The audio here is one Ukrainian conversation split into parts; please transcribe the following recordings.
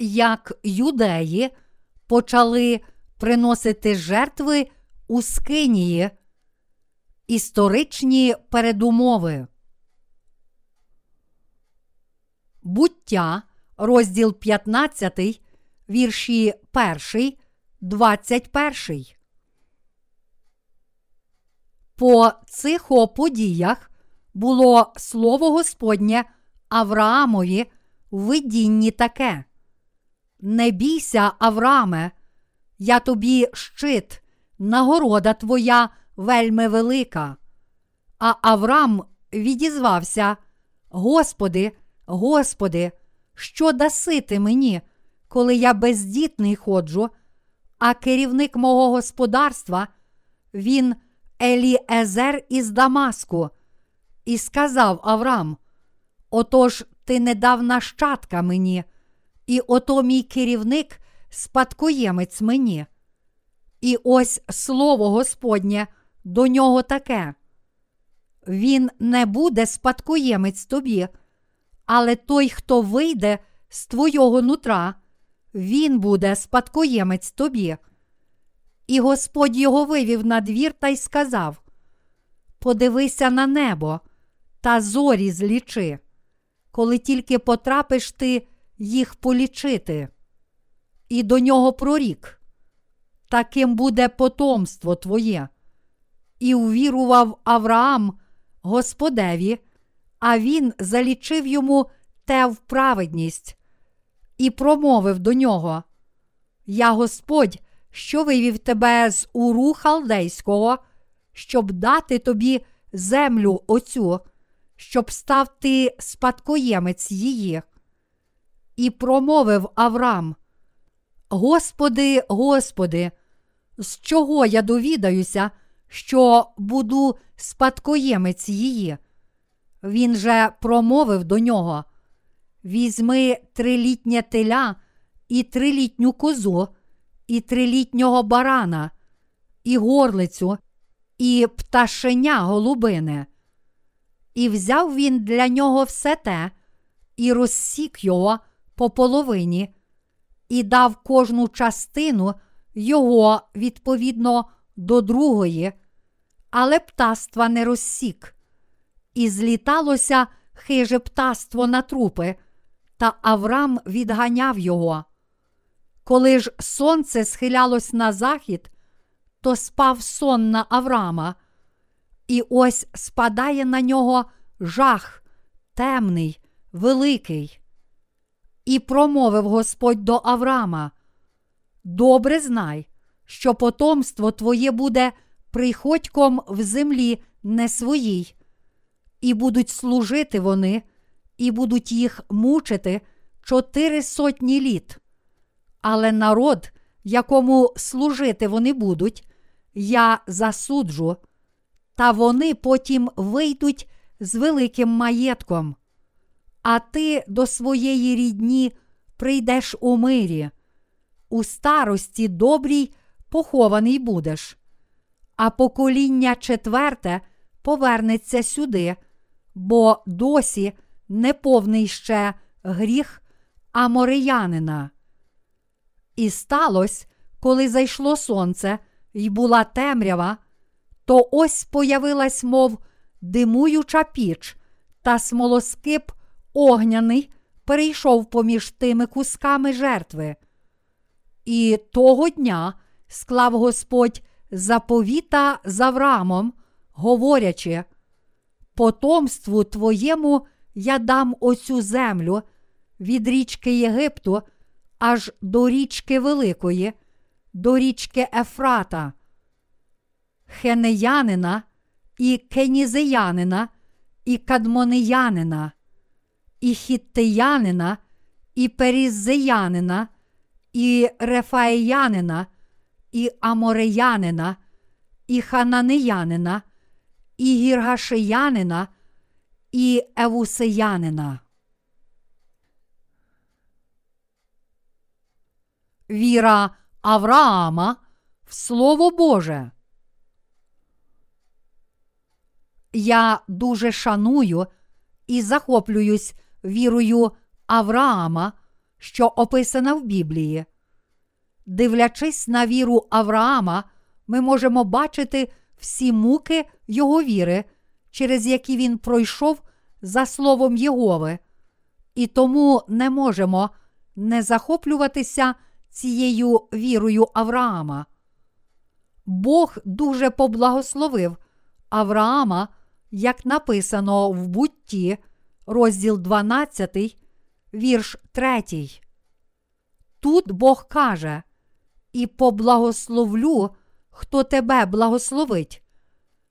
як юдеї почали приносити жертви у Скинії, історичні передумови. Буття, розділ 15, вірші 1, 21. По цих подіях було слово Господнє Авраамові в видінні таке. Не бійся, Аврааме, я тобі щит, нагорода твоя вельми велика. А Авраам відізвався: Господи, Господи, що даси ти мені, коли я бездітний ходжу, а керівник мого господарства, він Еліезер із Дамаску, і сказав Авраам: Отож ти не дав нащадка мені, і ото мій керівник спадкоємець мені. І ось слово Господнє до нього таке. Він не буде спадкоємець тобі, але той, хто вийде з твого нутра, він буде спадкоємець тобі. І Господь його вивів на двір та й сказав: Подивися на небо та зорі злічи, коли тільки потрапиш ти їх полічити. І до нього прорік. Таким буде потомство твоє. І увірував Авраам Господеві, а він залічив йому те в праведність і промовив до нього: Я Господь, що вивів тебе з уру халдейського, щоб дати тобі землю оцю, щоб став ти спадкоємець її. І промовив Авраам: Господи, Господи, з чого я довідаюся, що буду спадкоємець її? Він же промовив до нього: Візьми трилітнє теля і трилітню козу, і трилітнього барана, і горлицю, і пташеня голубине. І взяв він для нього все те, і розсік його по половині, і дав кожну частину його відповідно до другої, але птаства не розсік. І зліталося хиже птаство на трупи, та Авраам відганяв його. Коли ж сонце схилялось на захід, то спав сон на Авраама, і ось спадає на нього жах, темний, великий. І промовив Господь до Авраама: Добре знай, що потомство твоє буде приходьком в землі не своїй, і будуть служити вони, і будуть їх мучити чотири сотні літ. Але народ, якому служити вони будуть, я засуджу, та вони потім вийдуть з великим маєтком. А ти до своєї рідні прийдеш у мирі, у старості добрій похований будеш, а покоління четверте повернеться сюди, бо досі не повний ще гріх амореянина. І сталося, коли зайшло сонце і була темрява, то ось появилась, мов димуюча піч, та смолоскип огняний перейшов поміж тими кусками жертви. І того дня склав Господь заповіта з Авраамом, говорячи: Потомству твоєму я дам оцю землю від річки Єгипту аж до річки Великої, до річки Ефрата, Хенеянина і Кенізеянина, і Кадмонеянина, і Хіттеянина, і Періззеянина, і Рефаєянина, і Амореянина, і Хананеянина, і Гіргашиянина, і Евусеянина. Віра Авраама в Слово Боже. Я дуже шаную і захоплююсь вірою Авраама, що описана в Біблії. Дивлячись на віру Авраама, ми можемо бачити всі муки його віри, через які він пройшов за словом Єгови, і тому не можемо не захоплюватися цією вірою Авраама. Бог дуже поблагословив Авраама, як написано в бутті, розділ 12, вірш 3. Тут Бог каже: І поблагословлю, хто тебе благословить,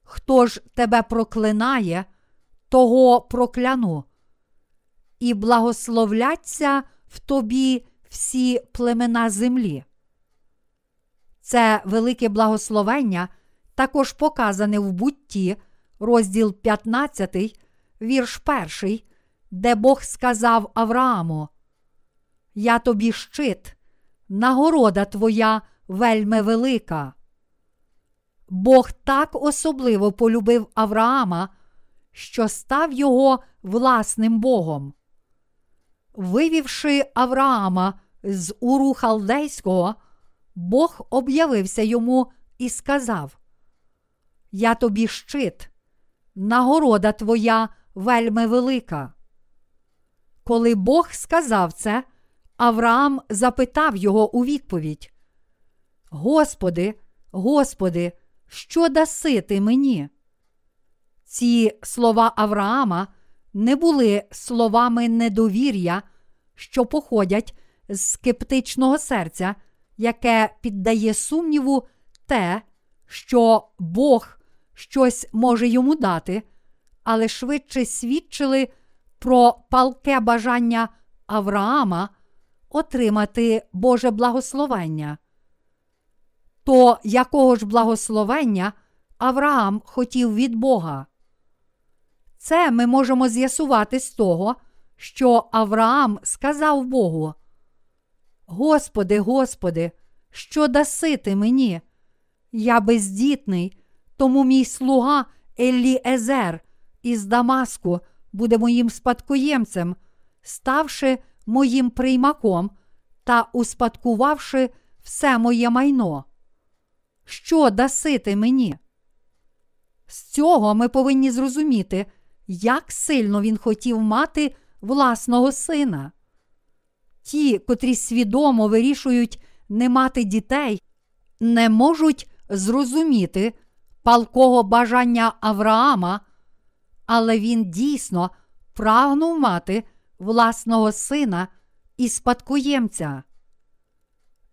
хто ж тебе проклинає, того прокляну. І благословляться в тобі всі племена землі. Це велике благословення також показане в бутті, розділ 15, вірш 1, де Бог сказав Аврааму: Я тобі щит, нагорода твоя вельми велика. Бог так особливо полюбив Авраама, що став його власним Богом. Вивівши Авраама з Уру Халдейського, Бог об'явився йому і сказав: Я тобі щит, нагорода твоя вельми велика. Коли Бог сказав це, Авраам запитав його у відповідь: Господи, Господи, що даси ти мені? Ці слова Авраама не були словами недовір'я, що походять з скептичного серця, яке піддає сумніву те, що Бог щось може йому дати, але швидше свідчили про палке бажання Авраама отримати Боже благословення. То якого ж благословення Авраам хотів від Бога? Це ми можемо з'ясувати з того, що Авраам сказав Богу: Господи, Господи, що даси ти мені? Я бездітний, тому мій слуга Еллі-Езер із Дамаску буде моїм спадкоємцем, ставши моїм приймаком та успадкувавши все моє майно. Що даси ти мені? З цього ми повинні зрозуміти, як сильно він хотів мати власного сина. Ті, котрі свідомо вирішують не мати дітей, не можуть зрозуміти палкого бажання Авраама, але він дійсно прагнув мати власного сина і спадкоємця.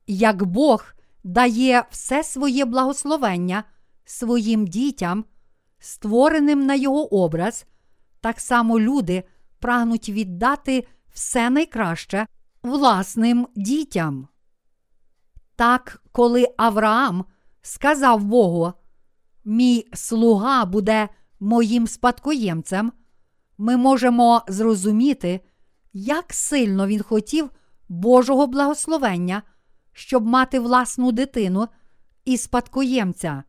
Як Бог дає все своє благословення своїм дітям, створеним на його образ, так само люди прагнуть віддати все найкраще власним дітям. Так, коли Авраам сказав Богу, мій слуга буде моїм спадкоємцем, ми можемо зрозуміти, як сильно він хотів Божого благословення, щоб мати власну дитину і спадкоємця.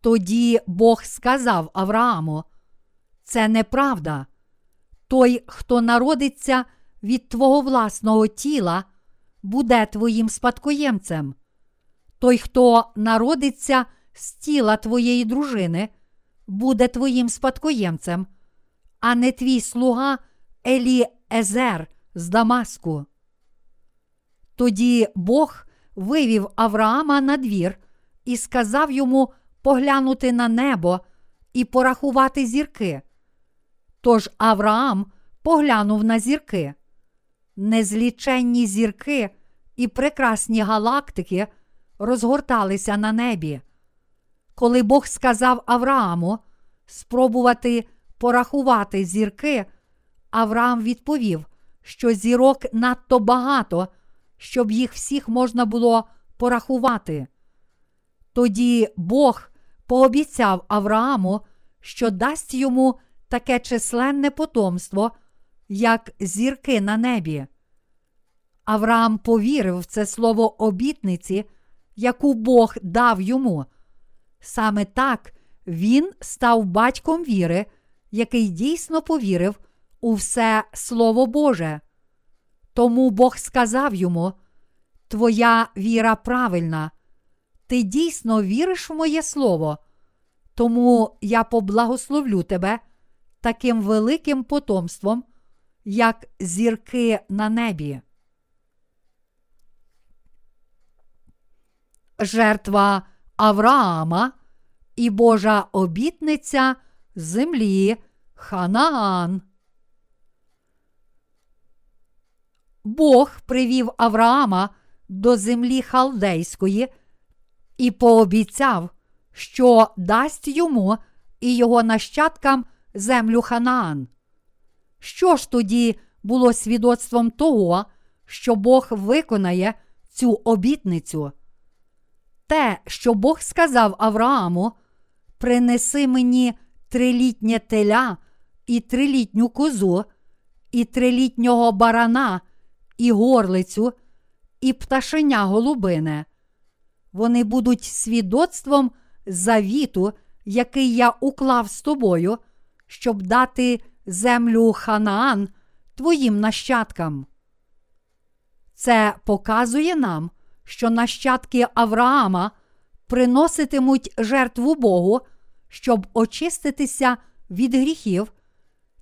Тоді Бог сказав Аврааму: Це неправда. Той, хто народиться від твого власного тіла, буде твоїм спадкоємцем. Той, хто народиться з тіла твоєї дружини, буде твоїм спадкоємцем, а не твій слуга Елі Езер з Дамаску. Тоді Бог вивів Авраама на двір і сказав йому поглянути на небо і порахувати зірки. Тож Авраам поглянув на зірки. Незліченні зірки і прекрасні галактики розгорталися на небі. Коли Бог сказав Аврааму спробувати порахувати зірки, Авраам відповів, що зірок надто багато, щоб їх всіх можна було порахувати. Тоді Бог пообіцяв Аврааму, що дасть йому таке численне потомство, як зірки на небі. Авраам повірив в це слово обітниці, яку Бог дав йому. Саме так він став батьком віри, який дійсно повірив у все Слово Боже. Тому Бог сказав йому: Твоя віра правильна, ти дійсно віриш в моє слово, тому я поблагословлю тебе таким великим потомством, як зірки на небі. Жертва Авраама і Божа обітниця землі Ханаан. Бог привів Авраама до землі халдейської і пообіцяв, що дасть йому і його нащадкам землю Ханаан. Що ж тоді було свідоцтвом того, що Бог виконає цю обітницю? Те, що Бог сказав Аврааму, принеси мені трилітнє теля і трилітню козу, і трилітнього барана, і горлицю, і пташеня голубине. Вони будуть свідоцтвом завіту, який я уклав з тобою, щоб дати землю Ханаан твоїм нащадкам. Це показує нам, що нащадки Авраама приноситимуть жертву Богу, щоб очиститися від гріхів,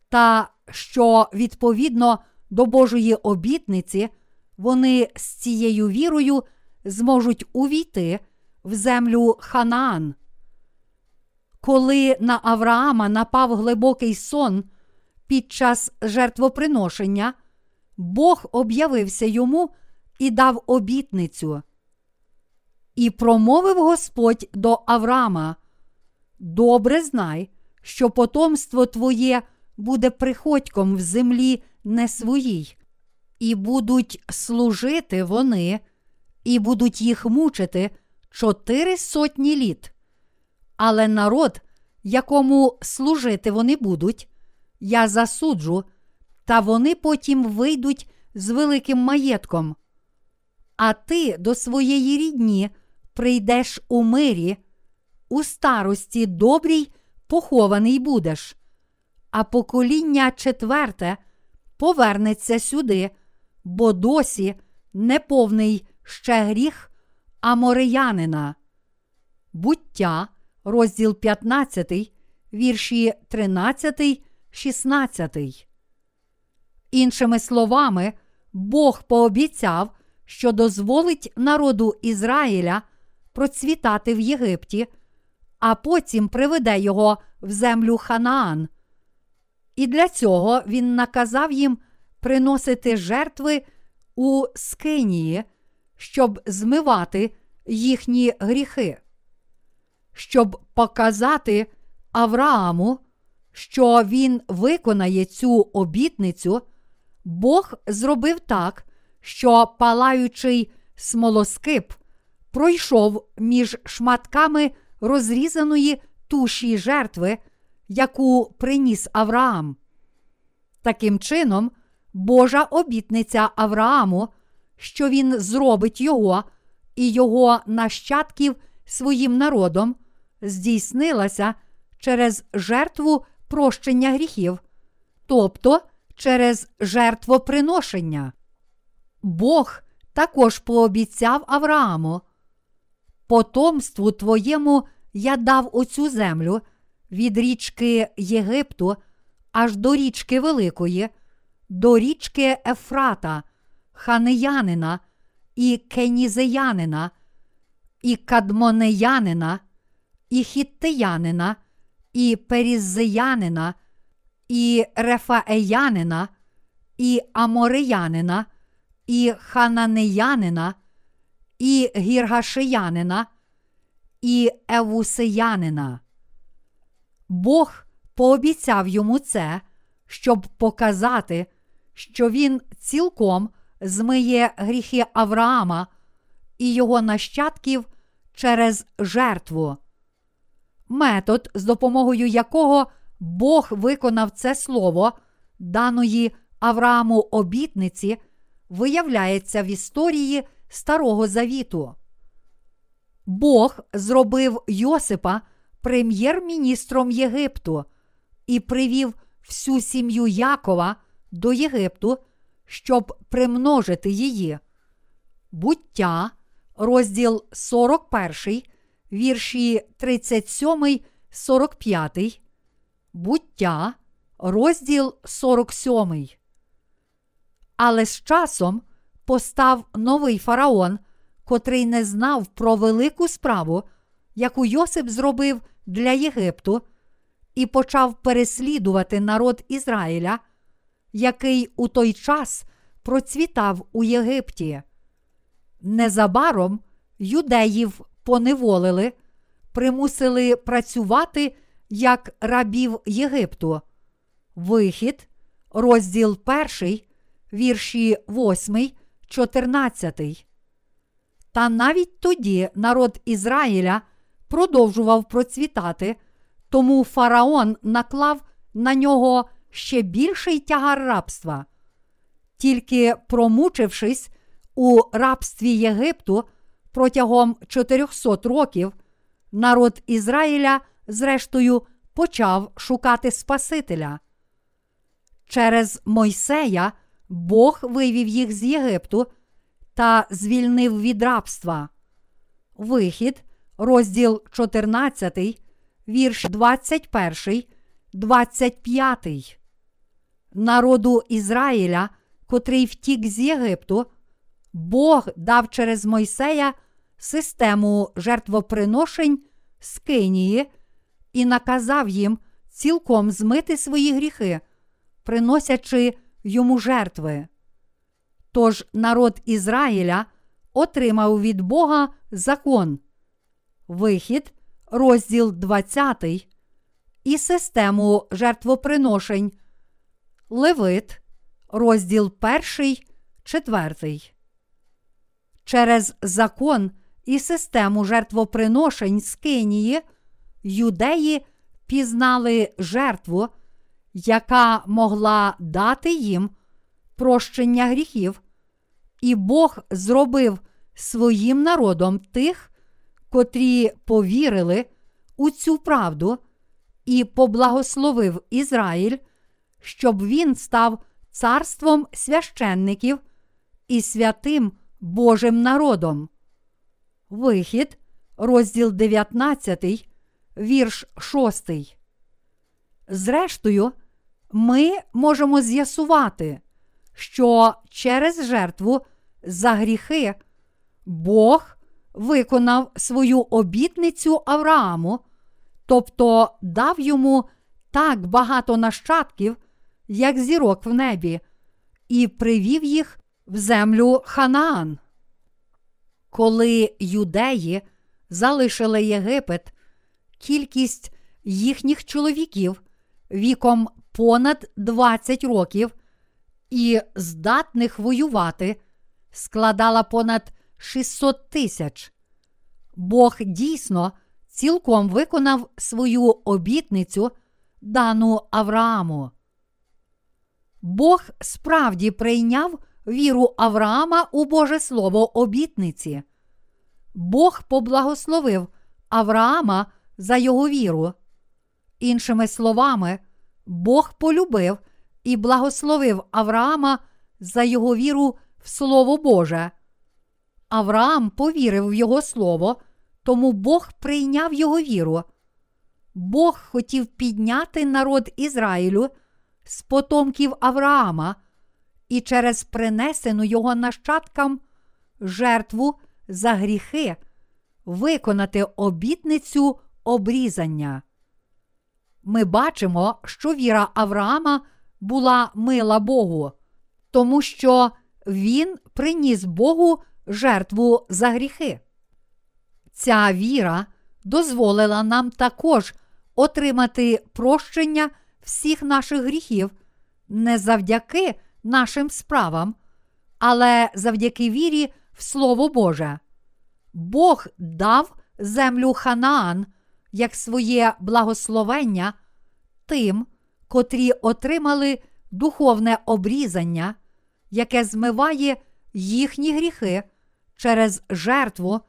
та що відповідно до Божої обітниці вони з цією вірою зможуть увійти в землю Ханаан. Коли на Авраама напав глибокий сон під час жертвоприношення, Бог об'явився йому і дав обітницю. І промовив Господь до Авраама: Добре знай, що потомство твоє буде приходьком в землі не своїй, і будуть служити вони, і будуть їх мучити чотири сотні літ. Але народ, якому служити вони будуть, я засуджу, та вони потім вийдуть з великим маєтком. А ти до своєї рідні прийдеш у мирі, у старості добрій похований будеш, а покоління четверте повернеться сюди, бо досі неповний ще гріх Амореянина. Буття, розділ 15, вірші 13, 16. Іншими словами, Бог пообіцяв, що дозволить народу Ізраїля процвітати в Єгипті, а потім приведе його в землю Ханаан. І для цього він наказав їм приносити жертви у Скинії, щоб змивати їхні гріхи, щоб показати Аврааму, що він виконає цю обітницю, Бог зробив так, що палаючий смолоскип пройшов між шматками розрізаної туші жертви, яку приніс Авраам. Таким чином, Божа обітниця Аврааму, що він зробить його і його нащадків своїм народом, здійснилася через жертву прощення гріхів, тобто через жертвоприношення. Бог також пообіцяв Аврааму. Потомству твоєму я дав оцю землю від річки Єгипту аж до річки Великої, до річки Ефрата, Ханеянина і Кенізеянина, і Кадмонеянина, і Хіттеянина, і Перізеянина, і Рефаеянина, і Амореянина, і Хананеянина, і Гіргашиянина, і Евусеянина. Бог пообіцяв йому це, щоб показати, що він цілком змиє гріхи Авраама і його нащадків через жертву. Метод, з допомогою якого Бог виконав це слово, даної Аврааму обітниці, виявляється в історії Старого Завіту. Бог зробив Йосипа прем'єр-міністром Єгипту і привів всю сім'ю Якова до Єгипту, щоб примножити її. Буття, розділ 41, вірші 37, 45, буття, розділ 47. Але з часом постав новий фараон, котрий не знав про велику справу, яку Йосип зробив для Єгипту, і почав переслідувати народ Ізраїля, який у той час процвітав у Єгипті. Незабаром юдеїв поневолили, примусили працювати як рабів Єгипту. Вихід, розділ 1, вірші 8, 14. Та навіть тоді народ Ізраїля продовжував процвітати, тому фараон наклав на нього ще більший тягар рабства. Тільки промучившись у рабстві Єгипту протягом 400 років, народ Ізраїля, зрештою, почав шукати Спасителя. Через Мойсея Бог вивів їх з Єгипту та звільнив від рабства. Вихід, розділ 14, вірш 21, 25. Народу Ізраїля, котрий втік з Єгипту, Бог дав через Мойсея систему жертвоприношень з Кинії і наказав їм цілком змити свої гріхи, приносячи йому жертви. Тож народ Ізраїля отримав від Бога закон, вихід, розділ 20 і систему жертвоприношень, Левит, розділ 1, 4. Через закон і систему жертвоприношень з Кинії юдеї пізнали жертву, яка могла дати їм прощення гріхів, і Бог зробив своїм народом тих, котрі повірили у цю правду, і поблагословив Ізраїль, щоб він став царством священників і святим Божим народом. Вихід, розділ 19, вірш 6. Зрештою, ми можемо з'ясувати, що через жертву за гріхи Бог виконав свою обітницю Аврааму, тобто дав йому так багато нащадків, як зірок в небі, і привів їх в землю Ханаан. Коли юдеї залишили Єгипет, кількість їхніх чоловіків віком понад 20 років і здатних воювати складала понад 600 тисяч. Бог дійсно цілком виконав свою обітницю, дану Аврааму. Бог справді прийняв віру Авраама у Боже Слово обітниці. Бог поблагословив Авраама за його віру. Іншими словами, Бог полюбив і благословив Авраама за його віру в Слово Боже. Авраам повірив в Його Слово, тому Бог прийняв його віру. Бог хотів підняти народ Ізраїлю з потомків Авраама і через принесену його нащадкам жертву за гріхи виконати обітницю обрізання. Ми бачимо, що віра Авраама була мила Богу, тому що він приніс Богу жертву за гріхи. Ця віра дозволила нам також отримати прощення всіх наших гріхів не завдяки нашим справам, але завдяки вірі в Слово Боже. Бог дав землю Ханаан як своє благословення тим, котрі отримали духовне обрізання, яке змиває їхні гріхи через жертву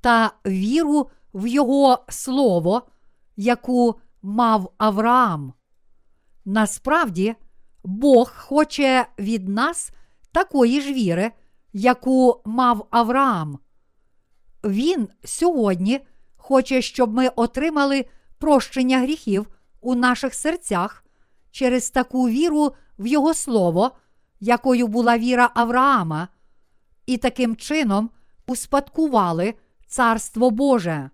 та віру в Його Слово, яку мав Авраам. Насправді, Бог хоче від нас такої ж віри, яку мав Авраам. Він сьогодні хоче, щоб ми отримали прощення гріхів у наших серцях через таку віру в Його Слово, якою була віра Авраама, і таким чином успадкували Царство Боже.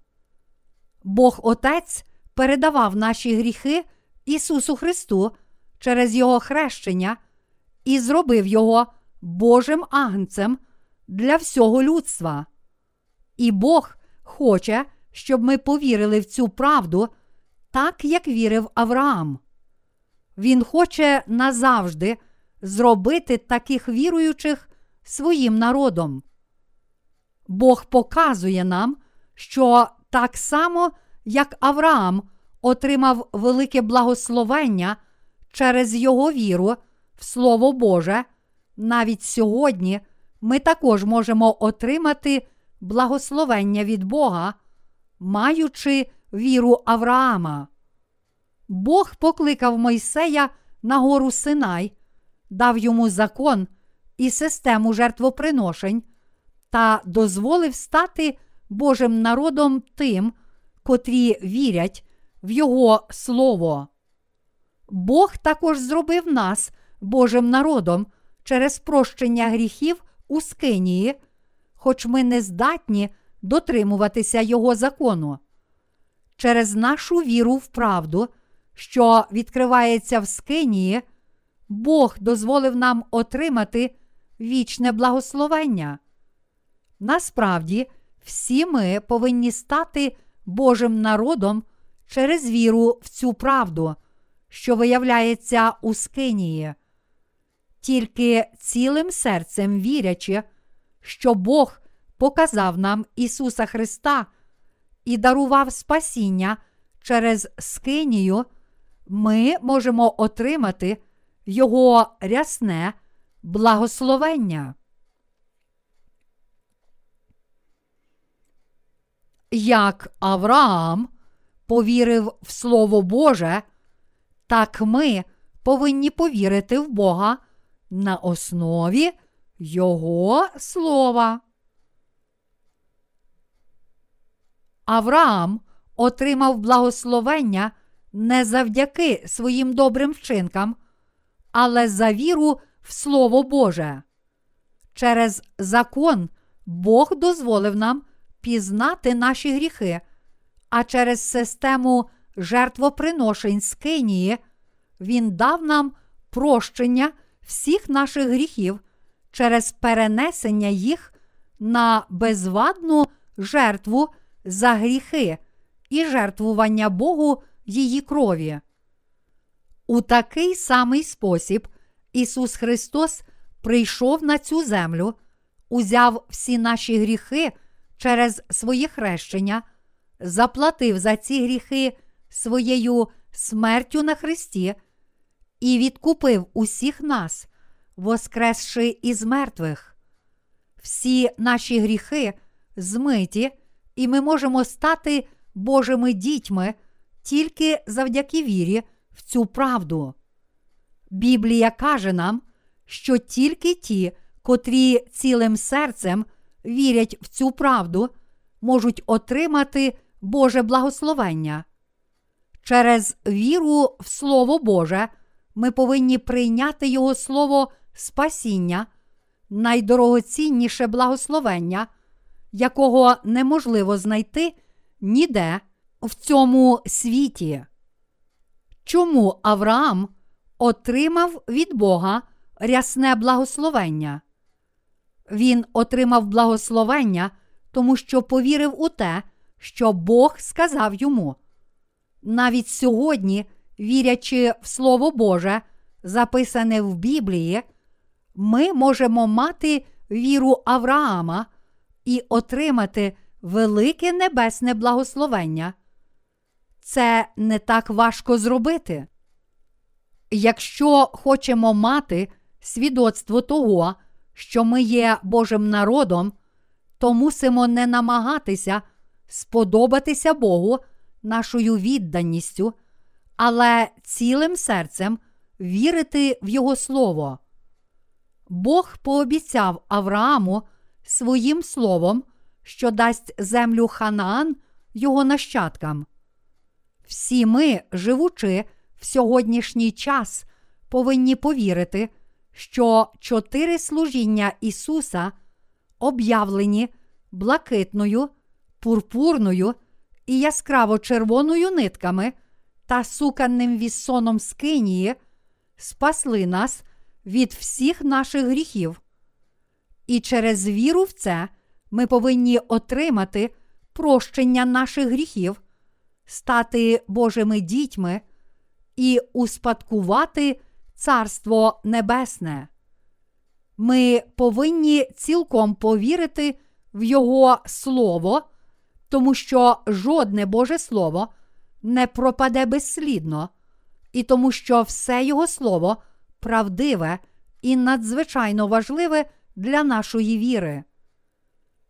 Бог Отець передавав наші гріхи Ісусу Христу через Його хрещення і зробив Його Божим агнцем для всього людства. І Бог хоче, щоб ми повірили в цю правду, так як вірив Авраам. Він хоче назавжди зробити таких віруючих своїм народом. Бог показує нам, що так само, як Авраам отримав велике благословення через його віру в Слово Боже, навіть сьогодні ми також можемо отримати благословення від Бога, маючи віру Авраама. Бог покликав Мойсея на гору Синай, дав йому закон і систему жертвоприношень та дозволив стати Божим народом тим, котрі вірять в Його Слово. Бог також зробив нас Божим народом через прощення гріхів у Скинії, хоч ми не здатні дотримуватися Його закону. Через нашу віру в правду, що відкривається в Скинії, Бог дозволив нам отримати вічне благословення. Насправді, всі ми повинні стати Божим народом через віру в цю правду, що виявляється у Скинії. Тільки цілим серцем вірячи, що Бог показав нам Ісуса Христа і дарував спасіння через Скинію, ми можемо отримати Його рясне благословення. Як Авраам повірив в Слово Боже, так ми повинні повірити в Бога на основі Його слова. Авраам отримав благословення не завдяки своїм добрим вчинкам, але за віру в Слово Боже. Через закон Бог дозволив нам пізнати наші гріхи, а через систему жертвоприношень з Кинії Він дав нам прощення всіх наших гріхів через перенесення їх на безвадну жертву за гріхи і жертвування Богу її крові. У такий самий спосіб Ісус Христос прийшов на цю землю, узяв всі наші гріхи через своє хрещення, заплатив за ці гріхи своєю смертю на Христі і відкупив усіх нас, воскресши із мертвих. Всі наші гріхи змиті, і ми можемо стати Божими дітьми тільки завдяки вірі в цю правду. Біблія каже нам, що тільки ті, котрі цілим серцем вірять в цю правду, можуть отримати Боже благословення. Через віру в Слово Боже ми повинні прийняти Його Слово спасіння, найдорогоцінніше благословення, якого неможливо знайти ніде в цьому світі. Чому Авраам отримав від Бога рясне благословення? Він отримав благословення, тому що повірив у те, що Бог сказав йому. Навіть сьогодні, вірячи в Слово Боже, записане в Біблії, ми можемо мати віру Авраама і отримати велике небесне благословення. Це не так важко зробити. Якщо хочемо мати свідоцтво того, що ми є Божим народом, то мусимо не намагатися сподобатися Богу нашою відданістю, але цілим серцем вірити в Його Слово. Бог пообіцяв Аврааму своїм словом, що дасть землю Ханаан його нащадкам. Всі ми, живучи в сьогоднішній час, повинні повірити, що чотири служіння Ісуса об'явлені блакитною, пурпурною і яскраво червоною нитками та суканним віссоном скинії, спасли нас від всіх наших гріхів. І через віру в це ми повинні отримати прощення наших гріхів, стати Божими дітьми і успадкувати Царство Небесне. Ми повинні цілком повірити в Його Слово, тому що жодне Боже Слово не пропаде безслідно, і тому що все Його Слово правдиве і надзвичайно важливе для нашої віри.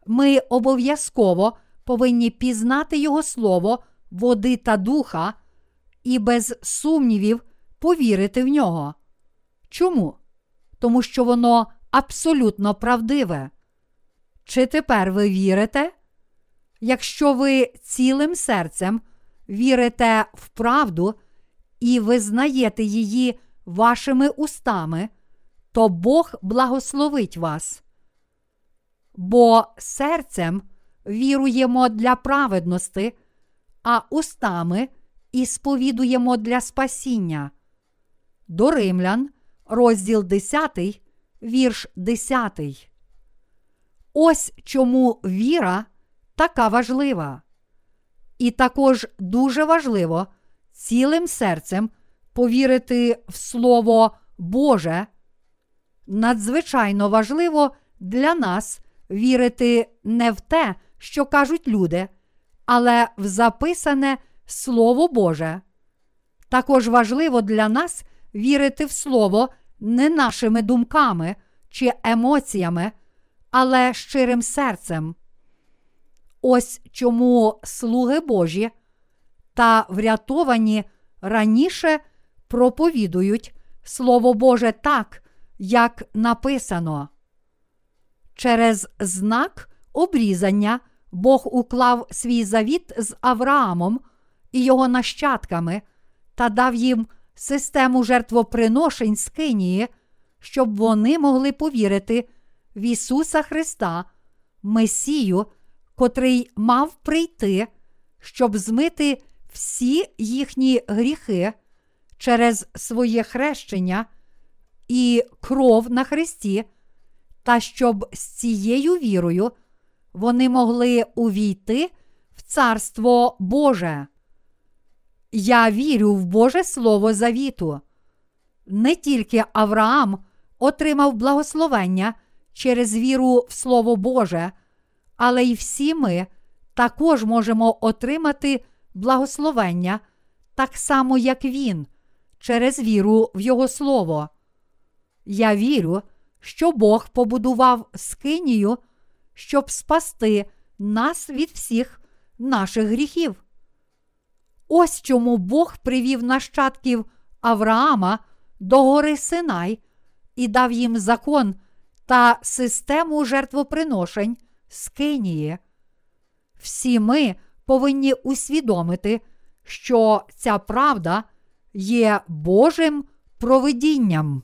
Ми обов'язково повинні пізнати Його Слово, води та духа і без сумнівів повірити в нього. Чому? Тому що воно абсолютно правдиве. Чи тепер ви вірите? Якщо ви цілим серцем вірите в правду і визнаєте її вашими устами, то Бог благословить вас. Бо серцем віруємо для праведності, а устами і сповідуємо для спасіння. До Римлян, розділ 10, вірш 10. Ось чому віра така важлива. І також дуже важливо цілим серцем повірити в Слово Боже. Надзвичайно важливо для нас вірити не в те, що кажуть люди, але в записане Слово Боже. Також важливо для нас вірити в Слово не нашими думками чи емоціями, але щирим серцем. Ось чому слуги Божі та врятовані раніше проповідують Слово Боже так, як написано. Через знак обрізання Бог уклав свій завіт з Авраамом і його нащадками та дав їм систему жертвоприношень з Кинії, щоб вони могли повірити в Ісуса Христа, Месію, котрий мав прийти, щоб змити всі їхні гріхи через своє хрещення і кров на Христі, та щоб з цією вірою вони могли увійти в Царство Боже. Я вірю в Боже Слово Завіту. Не тільки Авраам отримав благословення через віру в Слово Боже, але й всі ми також можемо отримати благословення так само, як він, через віру в Його Слово. Я вірю, що Бог побудував скинію, щоб спасти нас від всіх наших гріхів. Ось чому Бог привів нащадків Авраама до гори Синай і дав їм закон та систему жертвоприношень з Кинії. Всі ми повинні усвідомити, що ця правда є Божим провидінням.